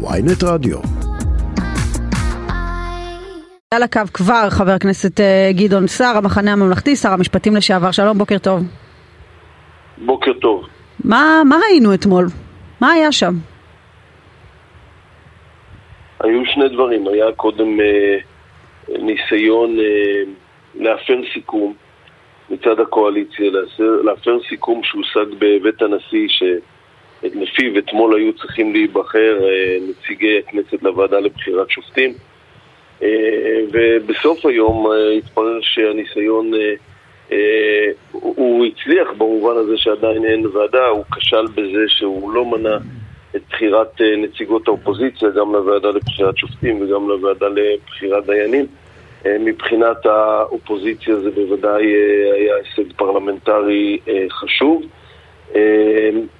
ויינט רדיו. על הקו כבר חבר הכנסת אה, גדעון סער, המחנה הממלכתי, שר המשפטים לשעבר. שלום, בוקר טוב. בוקר טוב. מה, מה ראינו אתמול? מה היה שם? היו שני דברים. היה קודם אה, ניסיון אה, להפר סיכום מצד הקואליציה, להפר, סיכום שהושג בבית הנשיא, שלפיו אתמול היו צריכים להיבחר אה, נציגי הכנסת לוועדה לבחירת שופטים. אה, ובסוף היום אה, התברר שהניסיון, הוא הצליח במובן הזה שעדיין אין ועדה, הוא כשל בזה שהוא לא מנע את בחירת נציגות האופוזיציה גם לוועדה לבחירת שופטים וגם לוועדה לבחירת דיינים. מבחינת האופוזיציה זה בוודאי היה הישג פרלמנטרי חשוב.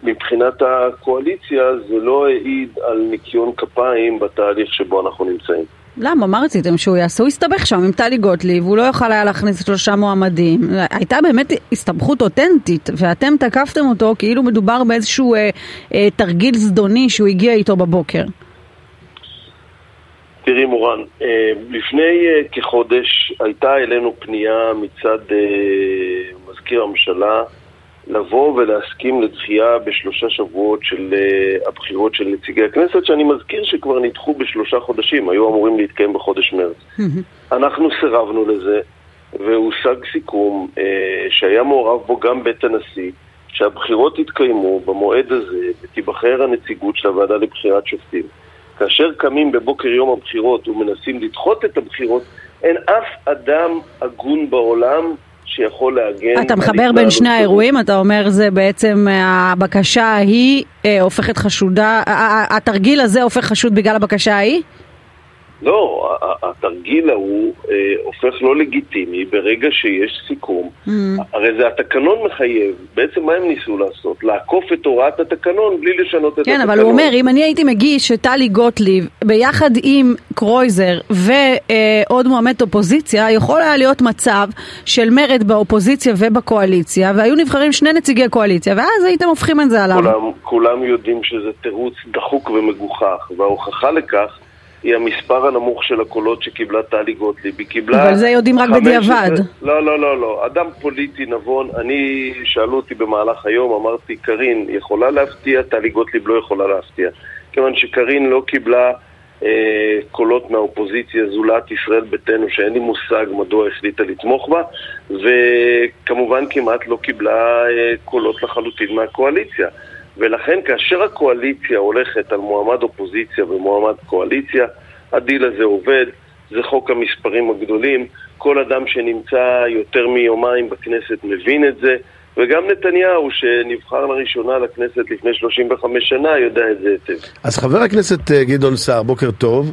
מבחינת הקואליציה זה לא העיד על ניקיון כפיים בתהליך שבו אנחנו נמצאים. למה? מה רציתם שהוא יעשה? הוא הסתבך שם עם טלי גוטליב, הוא לא יוכל היה להכניס שלושה מועמדים. הייתה באמת הסתבכות אותנטית, ואתם תקפתם אותו כאילו מדובר באיזשהו אה, אה, תרגיל זדוני שהוא הגיע איתו בבוקר. תראי מורן, אה, לפני אה, כחודש הייתה אלינו פנייה מצד אה, מזכיר הממשלה לבוא ולהסכים לדחייה בשלושה שבועות של uh, הבחירות של נציגי הכנסת, שאני מזכיר שכבר נדחו בשלושה חודשים, היו אמורים להתקיים בחודש מרץ. אנחנו סירבנו לזה, והושג סיכום uh, שהיה מעורב בו גם בית הנשיא, שהבחירות יתקיימו במועד הזה ותיבחר הנציגות של הוועדה לבחירת שופטים. כאשר קמים בבוקר יום הבחירות ומנסים לדחות את הבחירות, אין אף אדם הגון בעולם שיכול להגן... אתה מחבר בין שני האירועים, אתה אומר זה בעצם הבקשה ההיא אה, הופכת חשודה, התרגיל הזה הופך חשוד בגלל הבקשה ההיא? לא, התרגיל ההוא אה, הופך לא לגיטימי ברגע שיש סיכום. Mm. הרי זה התקנון מחייב. בעצם מה הם ניסו לעשות? לעקוף את הוראת התקנון בלי לשנות את כן, התקנון. כן, אבל הוא אומר, אם אני הייתי מגיש את טלי גוטליב ביחד עם קרויזר ועוד אה, מועמד אופוזיציה, יכול היה להיות מצב של מרד באופוזיציה ובקואליציה, והיו נבחרים שני נציגי קואליציה, ואז הייתם הופכים את זה עליו. כולם, כולם יודעים שזה תירוץ דחוק ומגוחך, וההוכחה לכך היא המספר הנמוך של הקולות שקיבלה טלי גוטליב. היא קיבלה... אבל זה יודעים רק בדיעבד. לא, לא, לא, לא. אדם פוליטי נבון, אני, שאלו אותי במהלך היום, אמרתי, קארין יכולה להפתיע, טלי גוטליב לא יכולה להפתיע. כיוון שקארין לא קיבלה אה, קולות מהאופוזיציה זולת ישראל ביתנו, שאין לי מושג מדוע החליטה לתמוך בה, וכמובן כמעט לא קיבלה אה, קולות לחלוטין מהקואליציה. ולכן כאשר הקואליציה הולכת על מועמד אופוזיציה ומועמד קואליציה, הדיל הזה עובד, זה חוק המספרים הגדולים, כל אדם שנמצא יותר מיומיים בכנסת מבין את זה, וגם נתניהו שנבחר לראשונה לכנסת לפני 35 שנה יודע את זה היטב. אז חבר הכנסת אה, גדעון סער, בוקר טוב.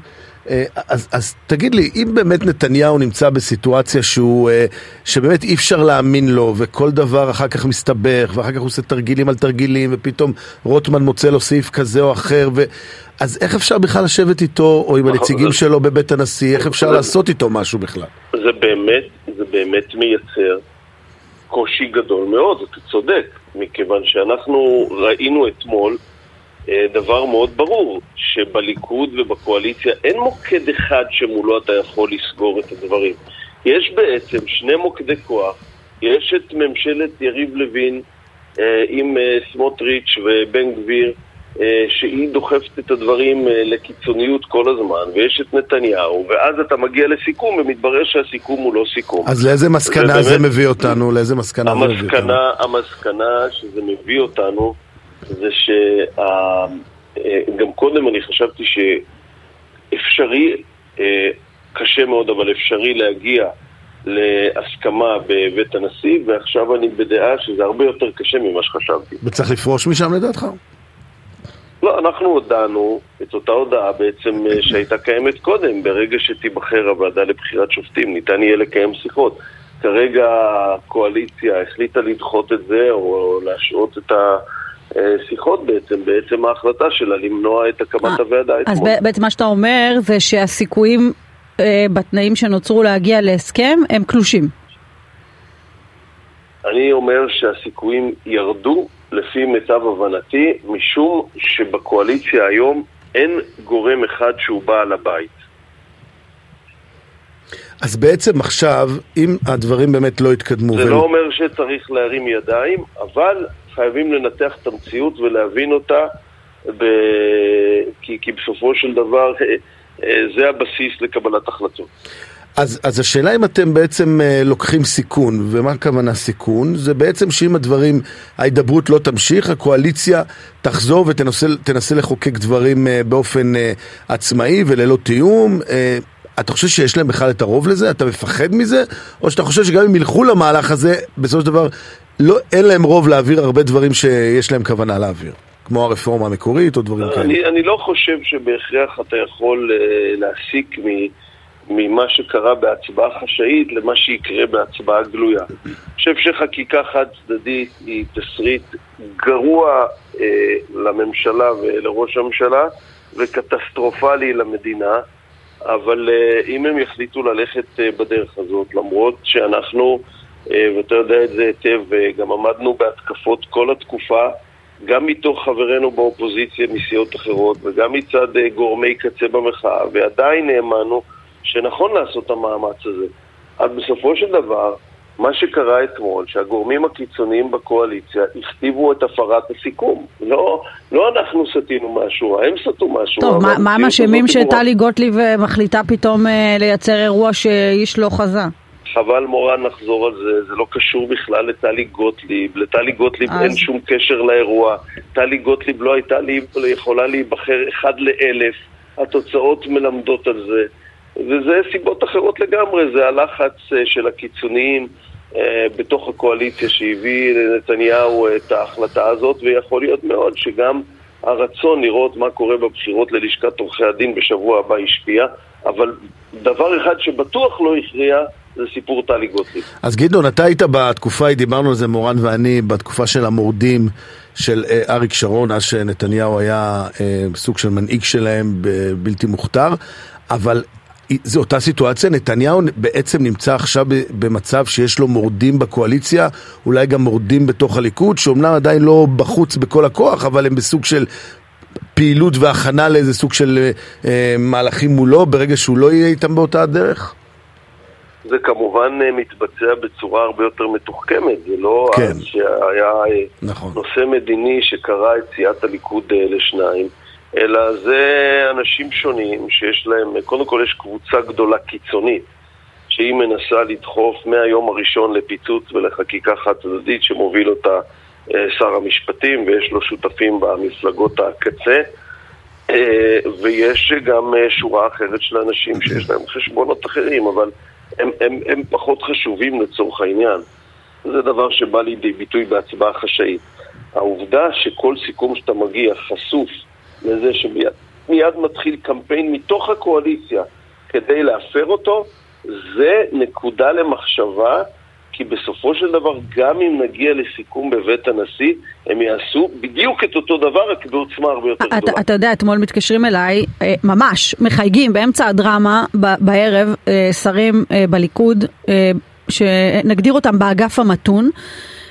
אה, אז, אז תגיד לי, אם באמת נתניהו נמצא בסיטואציה שהוא, אה, שבאמת אי אפשר להאמין לו, וכל דבר אחר כך מסתבך, ואחר כך הוא עושה תרגילים על תרגילים, ופתאום רוטמן מוצא לו סעיף כזה או אחר, ו... אז איך אפשר בכלל לשבת איתו, או עם הנציגים שלו בבית הנשיא, איך אפשר לעשות איתו משהו בכלל? זה באמת, זה באמת מייצר קושי גדול מאוד, אתה צודק, מכיוון שאנחנו ראינו אתמול דבר מאוד ברור, שבליכוד ובקואליציה אין מוקד אחד שמולו אתה יכול לסגור את הדברים. יש בעצם שני מוקדי כוח, יש את ממשלת יריב לוין אה, עם אה, סמוטריץ' ובן גביר, שהיא דוחפת את הדברים לקיצוניות כל הזמן, ויש את נתניהו, ואז אתה מגיע לסיכום ומתברר שהסיכום הוא לא סיכום. אז לאיזה מסקנה ובאמת, זה מביא אותנו? לאיזה מסקנה המסקנה, זה מביא אותנו? המסקנה שזה מביא אותנו זה שגם אה, קודם אני חשבתי שאפשרי, אה, קשה מאוד, אבל אפשרי להגיע להסכמה בבית הנשיא, ועכשיו אני בדעה שזה הרבה יותר קשה ממה שחשבתי. וצריך לפרוש משם לדעתך? לא, אנחנו הודענו את אותה הודעה בעצם אה, שהייתה קיימת קודם, ברגע שתיבחר הוועדה לבחירת שופטים, ניתן יהיה לקיים שיחות. כרגע הקואליציה החליטה לדחות את זה, או להשעות את ה... אה, שיחות בעצם, בעצם ההחלטה שלה למנוע את הקמת אה, הוועדה אתמול. אז בעצם מה שאתה אומר זה שהסיכויים אה, בתנאים שנוצרו להגיע להסכם הם קלושים. אני אומר שהסיכויים ירדו לפי מיטב הבנתי, משום שבקואליציה היום אין גורם אחד שהוא בעל הבית. אז בעצם עכשיו, אם הדברים באמת לא יתקדמו... זה ו... לא אומר שצריך להרים ידיים, אבל חייבים לנתח את המציאות ולהבין אותה, ב... כי, כי בסופו של דבר אה, אה, זה הבסיס לקבלת החלטות. אז, אז השאלה אם אתם בעצם אה, לוקחים סיכון, ומה הכוונה סיכון? זה בעצם שאם הדברים, ההידברות לא תמשיך, הקואליציה תחזור ותנסה לחוקק דברים אה, באופן אה, עצמאי וללא תיאום. אה, אתה חושב שיש להם בכלל את הרוב לזה? אתה מפחד מזה? או שאתה חושב שגם אם ילכו למהלך הזה, בסופו של דבר לא, אין להם רוב להעביר הרבה דברים שיש להם כוונה להעביר? כמו הרפורמה המקורית או דברים כאלה? אני, אני לא חושב שבהכרח אתה יכול uh, להסיק ממה שקרה בהצבעה חשאית למה שיקרה בהצבעה גלויה. אני חושב שחקיקה חד צדדית היא תסריט גרוע uh, לממשלה ולראש הממשלה וקטסטרופלי למדינה. אבל uh, אם הם יחליטו ללכת uh, בדרך הזאת, למרות שאנחנו, uh, ואתה יודע את זה היטב, uh, גם עמדנו בהתקפות כל התקופה, גם מתוך חברינו באופוזיציה מסיעות אחרות וגם מצד uh, גורמי קצה במחאה, ועדיין האמנו שנכון לעשות את המאמץ הזה. אז בסופו של דבר, מה שקרה אתמול, שהגורמים הקיצוניים בקואליציה הכתיבו את הפרת הסיכום. לא, לא אנחנו סטינו משהו, הם סטו משהו. טוב, מה, מה הם אשמים שטלי גוטליב אה, מחליטה פתאום אה, לייצר אירוע שאיש לא חזה? חבל מורן לחזור על זה, זה לא קשור בכלל לטלי גוטליב, לטלי גוטליב אז... אין שום קשר לאירוע, טלי גוטליב לא הייתה לי, יכולה להיבחר אחד לאלף, התוצאות מלמדות על זה. וזה סיבות אחרות לגמרי, זה הלחץ אה, של הקיצוניים אה, בתוך הקואליציה שהביא לנתניהו את ההחלטה הזאת, ויכול להיות מאוד שגם הרצון לראות מה קורה בבחירות ללשכת עורכי הדין בשבוע הבא השפיע, אבל דבר אחד שבטוח לא הכריע זה סיפור טלי גוטליב. אז גדעון, אתה היית בתקופה, דיברנו על זה מורן ואני, בתקופה של המורדים של אה, אריק שרון, אז שנתניהו היה אה, סוג של מנהיג שלהם בלתי מוכתר, אבל זו אותה סיטואציה, נתניהו בעצם נמצא עכשיו במצב שיש לו מורדים בקואליציה, אולי גם מורדים בתוך הליכוד, שאומנם עדיין לא בחוץ בכל הכוח, אבל הם בסוג של פעילות והכנה לאיזה סוג של אה, מהלכים מולו, ברגע שהוא לא יהיה איתם באותה הדרך? זה כמובן אה, מתבצע בצורה הרבה יותר מתוחכמת, זה לא כן. שהיה אה, נכון. נושא מדיני שקרא את סיעת הליכוד אה, לשניים. אלא זה אנשים שונים שיש להם, קודם כל יש קבוצה גדולה קיצונית שהיא מנסה לדחוף מהיום הראשון לפיצוץ ולחקיקה חד צדדית שמוביל אותה אה, שר המשפטים ויש לו שותפים במפלגות הקצה אה, ויש גם אה, שורה אחרת של אנשים שיש להם חשבונות אחרים אבל הם, הם, הם פחות חשובים לצורך העניין. זה דבר שבא לידי ביטוי בהצבעה חשאית. העובדה שכל סיכום שאתה מגיע חשוף לזה שמיד מתחיל קמפיין מתוך הקואליציה כדי להפר אותו, זה נקודה למחשבה, כי בסופו של דבר, גם אם נגיע לסיכום בבית הנשיא, הם יעשו בדיוק את אותו דבר, רק בעוצמה הרבה יותר גדולה. אתה יודע, אתמול מתקשרים אליי, אה, ממש, מחייגים באמצע הדרמה בערב, אה, שרים אה, בליכוד, שנגדיר אותם באגף המתון.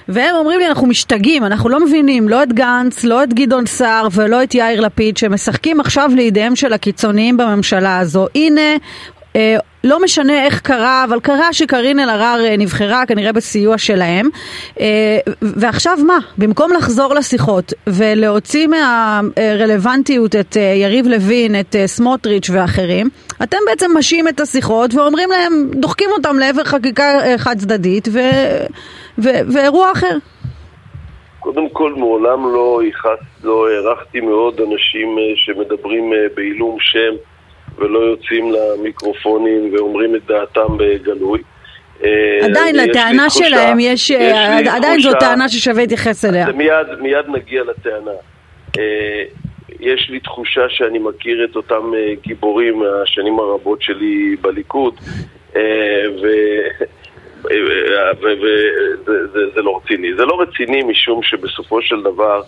והם אומרים לי, אנחנו משתגעים, אנחנו לא מבינים לא את גנץ, לא את גדעון סער ולא את יאיר לפיד, שמשחקים עכשיו לידיהם של הקיצוניים בממשלה הזו. הנה, אה, לא משנה איך קרה, אבל קרה שקארין אלהרר אה, נבחרה כנראה בסיוע שלהם. אה, ועכשיו מה? במקום לחזור לשיחות ולהוציא מהרלוונטיות את יריב לוין, את סמוטריץ' ואחרים, אתם בעצם משעים את השיחות ואומרים להם, דוחקים אותם לעבר חקיקה חד צדדית ו... ו... ואירוע אחר. קודם כל, מעולם לא, לא הערכתי מאוד אנשים שמדברים בעילום שם. ולא יוצאים למיקרופונים ואומרים את דעתם בגלוי. אה, עדיין לטענה שלהם יש, אה, עדיין זו טענה ששווה להתייחס אליה. מיד, מיד נגיע לטענה. אה, יש לי תחושה שאני מכיר את אותם גיבורים מהשנים הרבות שלי בליכוד, וזה לא רציני. זה לא רציני משום שבסופו של דבר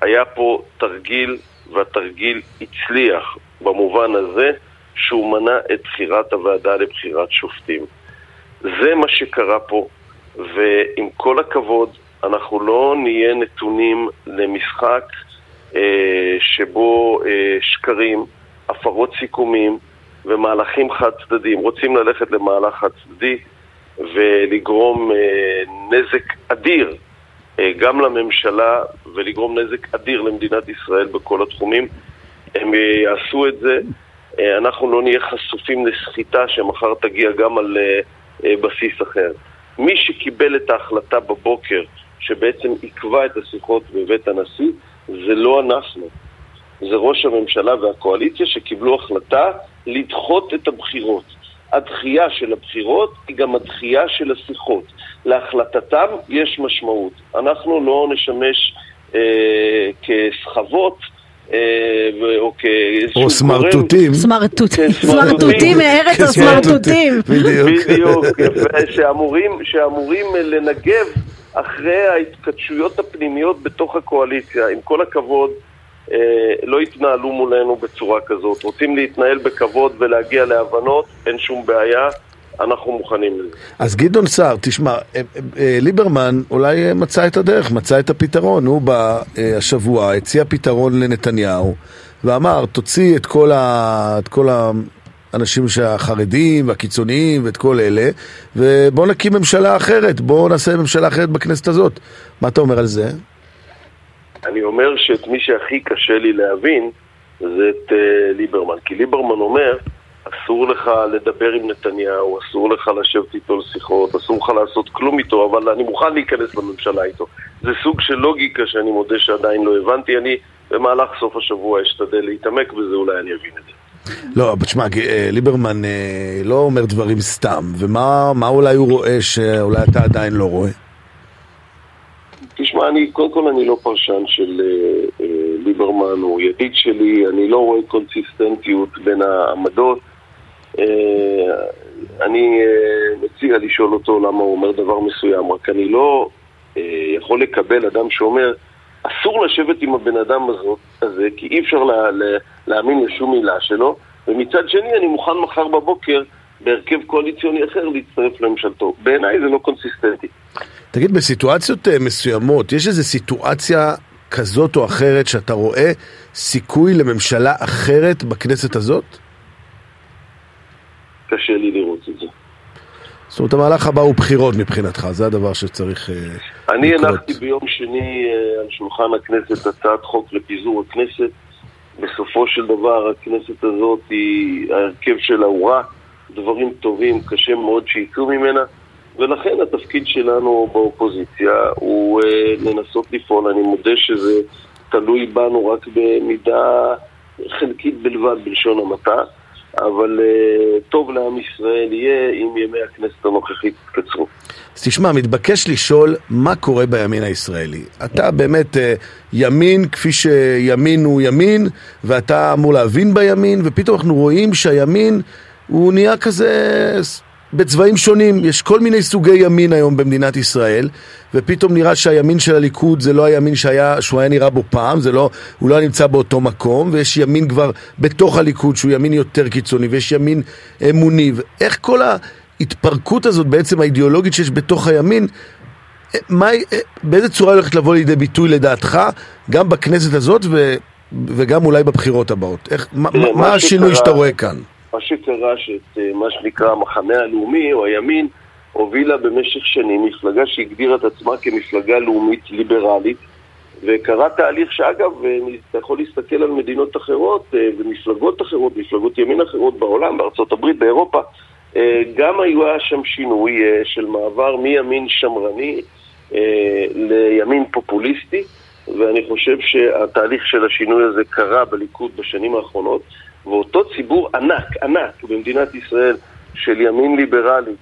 היה פה תרגיל, והתרגיל הצליח במובן הזה שהוא מנע את בחירת הוועדה לבחירת שופטים. זה מה שקרה פה, ועם כל הכבוד, אנחנו לא נהיה נתונים למשחק שבו שקרים, הפרות סיכומים ומהלכים חד צדדיים, רוצים ללכת למהלך חד צדדי ולגרום נזק אדיר גם לממשלה ולגרום נזק אדיר למדינת ישראל בכל התחומים. הם יעשו את זה, אנחנו לא נהיה חשופים לסחיטה שמחר תגיע גם על בסיס אחר. מי שקיבל את ההחלטה בבוקר שבעצם עיכבה את השיחות בבית הנשיא זה לא אנחנו, זה ראש הממשלה והקואליציה שקיבלו החלטה לדחות את הבחירות. הדחייה של הבחירות היא גם הדחייה של השיחות. להחלטתם יש משמעות. אנחנו לא נשמש אה, כסחבות אה, או כאיזשהו או סמרטוטים. סמרטוטים. סמרטוטים מארץ הסמרטוטים. בדיוק. שאמורים לנגב אחרי ההתכתשויות הפנימיות בתוך הקואליציה. עם כל הכבוד, אה, לא יתנהלו מולנו בצורה כזאת. רוצים להתנהל בכבוד ולהגיע להבנות, אין שום בעיה. אנחנו מוכנים לזה. אז גדעון סער, תשמע, אה, אה, ליברמן אולי מצא את הדרך, מצא את הפתרון. הוא בא השבוע, הציע פתרון לנתניהו, ואמר, תוציא את כל, ה... את כל האנשים החרדים והקיצוניים ואת כל אלה, ובוא נקים ממשלה אחרת, בוא נעשה ממשלה אחרת בכנסת הזאת. מה אתה אומר על זה? אני אומר שאת מי שהכי קשה לי להבין זה את uh, ליברמן. כי ליברמן אומר, אסור לך לדבר עם נתניהו, אסור לך לשבת איתו לשיחות, אסור לך לעשות כלום איתו, אבל אני מוכן להיכנס לממשלה איתו. זה סוג של לוגיקה שאני מודה שעדיין לא הבנתי. אני במהלך סוף השבוע אשתדל להתעמק בזה, אולי אני אבין את זה. לא, תשמע, אה, ליברמן אה, לא אומר דברים סתם, ומה אולי הוא רואה שאולי אתה עדיין לא רואה? תשמע, אני, קודם כל אני לא פרשן של אה, אה, ליברמן, הוא ידיד שלי, אני לא רואה קונסיסטנטיות בין העמדות. אה, אני אה, מציע לשאול אותו למה הוא אומר דבר מסוים, רק אני לא אה, יכול לקבל אדם שאומר, אסור לשבת עם הבן אדם הזאת, הזה, כי אי אפשר לה, לה, להאמין לשום מילה שלו, ומצד שני אני מוכן מחר בבוקר בהרכב קואליציוני אחר להצטרף לממשלתו. בעיניי זה לא קונסיסטנטי. תגיד, בסיטואציות אה, מסוימות, יש איזו סיטואציה כזאת או אחרת שאתה רואה סיכוי לממשלה אחרת בכנסת הזאת? קשה לי לראות. זאת אומרת, המהלך הבא הוא בחירות מבחינתך, זה הדבר שצריך אני לקרות. הנחתי ביום שני uh, על שולחן הכנסת הצעת חוק לפיזור הכנסת. בסופו של דבר הכנסת הזאת היא, ההרכב שלה הוא רע, דברים טובים, קשה מאוד שיצאו ממנה. ולכן התפקיד שלנו באופוזיציה הוא אה, לנסות לפעול. אני מודה שזה תלוי בנו רק במידה חלקית בלבד, בלשון המעטה, אבל אה, טוב לעם ישראל יהיה אם ימי הכנסת הנוכחית יתקצרו. אז תשמע, מתבקש לשאול מה קורה בימין הישראלי. אתה באמת אה, ימין כפי שימין הוא ימין, ואתה אמור להבין בימין, ופתאום אנחנו רואים שהימין הוא נהיה כזה בצבעים שונים, יש כל מיני סוגי ימין היום במדינת ישראל ופתאום נראה שהימין של הליכוד זה לא הימין שהיה, שהוא היה נראה בו פעם, זה לא, הוא לא היה נמצא באותו מקום ויש ימין כבר בתוך הליכוד שהוא ימין יותר קיצוני ויש ימין אמוני ואיך כל ההתפרקות הזאת בעצם האידיאולוגית שיש בתוך הימין מה, באיזה צורה הולכת לבוא לידי ביטוי לדעתך גם בכנסת הזאת ו, וגם אולי בבחירות הבאות? איך, מה, מה השינוי שאתה רואה כאן? מה שקרה שאת אה, מה שנקרא המחנה הלאומי או הימין הובילה במשך שנים מפלגה שהגדירה את עצמה כמפלגה לאומית ליברלית וקרה תהליך שאגב, אה, אתה יכול להסתכל על מדינות אחרות אה, ומפלגות אחרות, מפלגות ימין אחרות בעולם, בארצות הברית, באירופה גם היה שם שינוי של מעבר מימין שמרני לימין פופוליסטי ואני חושב שהתהליך של השינוי הזה קרה בליכוד בשנים האחרונות ואותו ציבור ענק, ענק במדינת ישראל של ימין ליברלי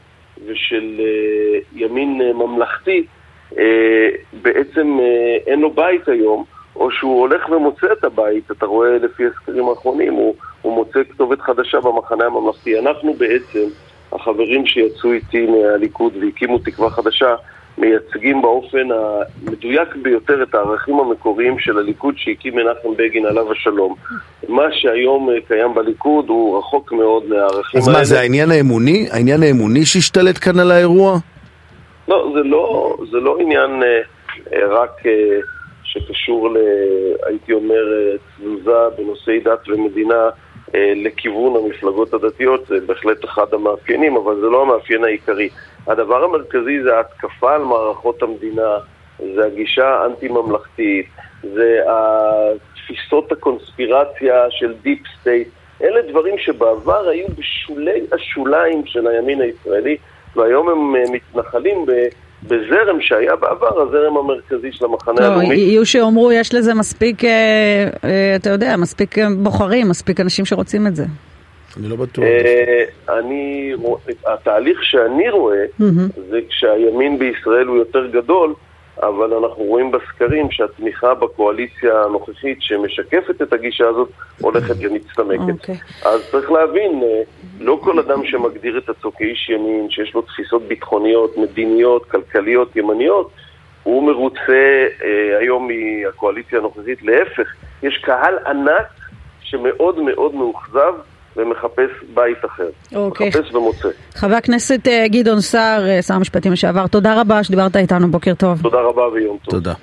ושל uh, ימין uh, ממלכתי, uh, בעצם אין לו בית היום, או שהוא הולך ומוצא את הבית, אתה רואה לפי הסקרים האחרונים, הוא, הוא מוצא כתובת חדשה במחנה הממלכתי. אנחנו בעצם, החברים שיצאו איתי מהליכוד והקימו תקווה חדשה, מייצגים באופן המדויק ביותר את הערכים המקוריים של הליכוד שהקים מנחם בגין עליו השלום. מה שהיום אה, קיים בליכוד הוא רחוק מאוד מהערכים האלה. אז מה, זה העניין האמוני? העניין האמוני שהשתלט כאן על האירוע? לא, זה לא, זה לא עניין אה, אה רק אה, שקשור, ל, הייתי אומר, תזוזה בנושאי דת ומדינה לכיוון המפלגות הדתיות, זה בהחלט אחד המאפיינים, אבל זה לא המאפיין העיקרי. הדבר המרכזי זה ההתקפה על מערכות המדינה, זה הגישה האנטי-ממלכתית, זה תפיסות הקונספירציה של deep state. אלה דברים שבעבר היו בשולי השוליים של הימין הישראלי, והיום הם מתנחלים ב... בזרם שהיה בעבר, הזרם המרכזי של המחנה לא, הלאומי. יהיו שאומרו, יש לזה מספיק, אה, אה, אתה יודע, מספיק בוחרים, מספיק אנשים שרוצים את זה. אני לא בטוח. אני, התהליך שאני רואה, זה כשהימין בישראל הוא יותר גדול, אבל אנחנו רואים בסקרים שהתמיכה בקואליציה הנוכחית שמשקפת את הגישה הזאת הולכת ומצטמקת. Okay. אוקיי. אז צריך להבין, לא כל אדם שמגדיר את עצמו כאיש ימין, שיש לו תפיסות ביטחוניות, מדיניות, כלכליות, ימניות, הוא מרוצה אה, היום מהקואליציה הנוכחית. להפך, יש קהל ענק שמאוד מאוד מאוכזב ומחפש בית אחר. אוקיי. מחפש ומוצא. חבר הכנסת גדעון סער, שר המשפטים לשעבר, תודה רבה שדיברת איתנו, בוקר טוב. תודה רבה ויום טוב. תודה.